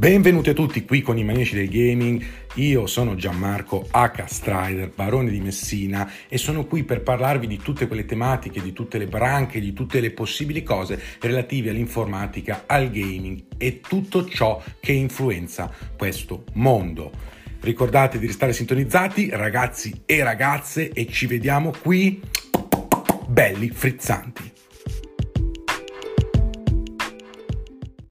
Benvenuti a tutti qui con i maniaci del gaming. Io sono Gianmarco H. Strider, barone di Messina e sono qui per parlarvi di tutte quelle tematiche, di tutte le branche, di tutte le possibili cose relative all'informatica, al gaming e tutto ciò che influenza questo mondo. Ricordate di restare sintonizzati, ragazzi e ragazze, e ci vediamo qui belli frizzanti.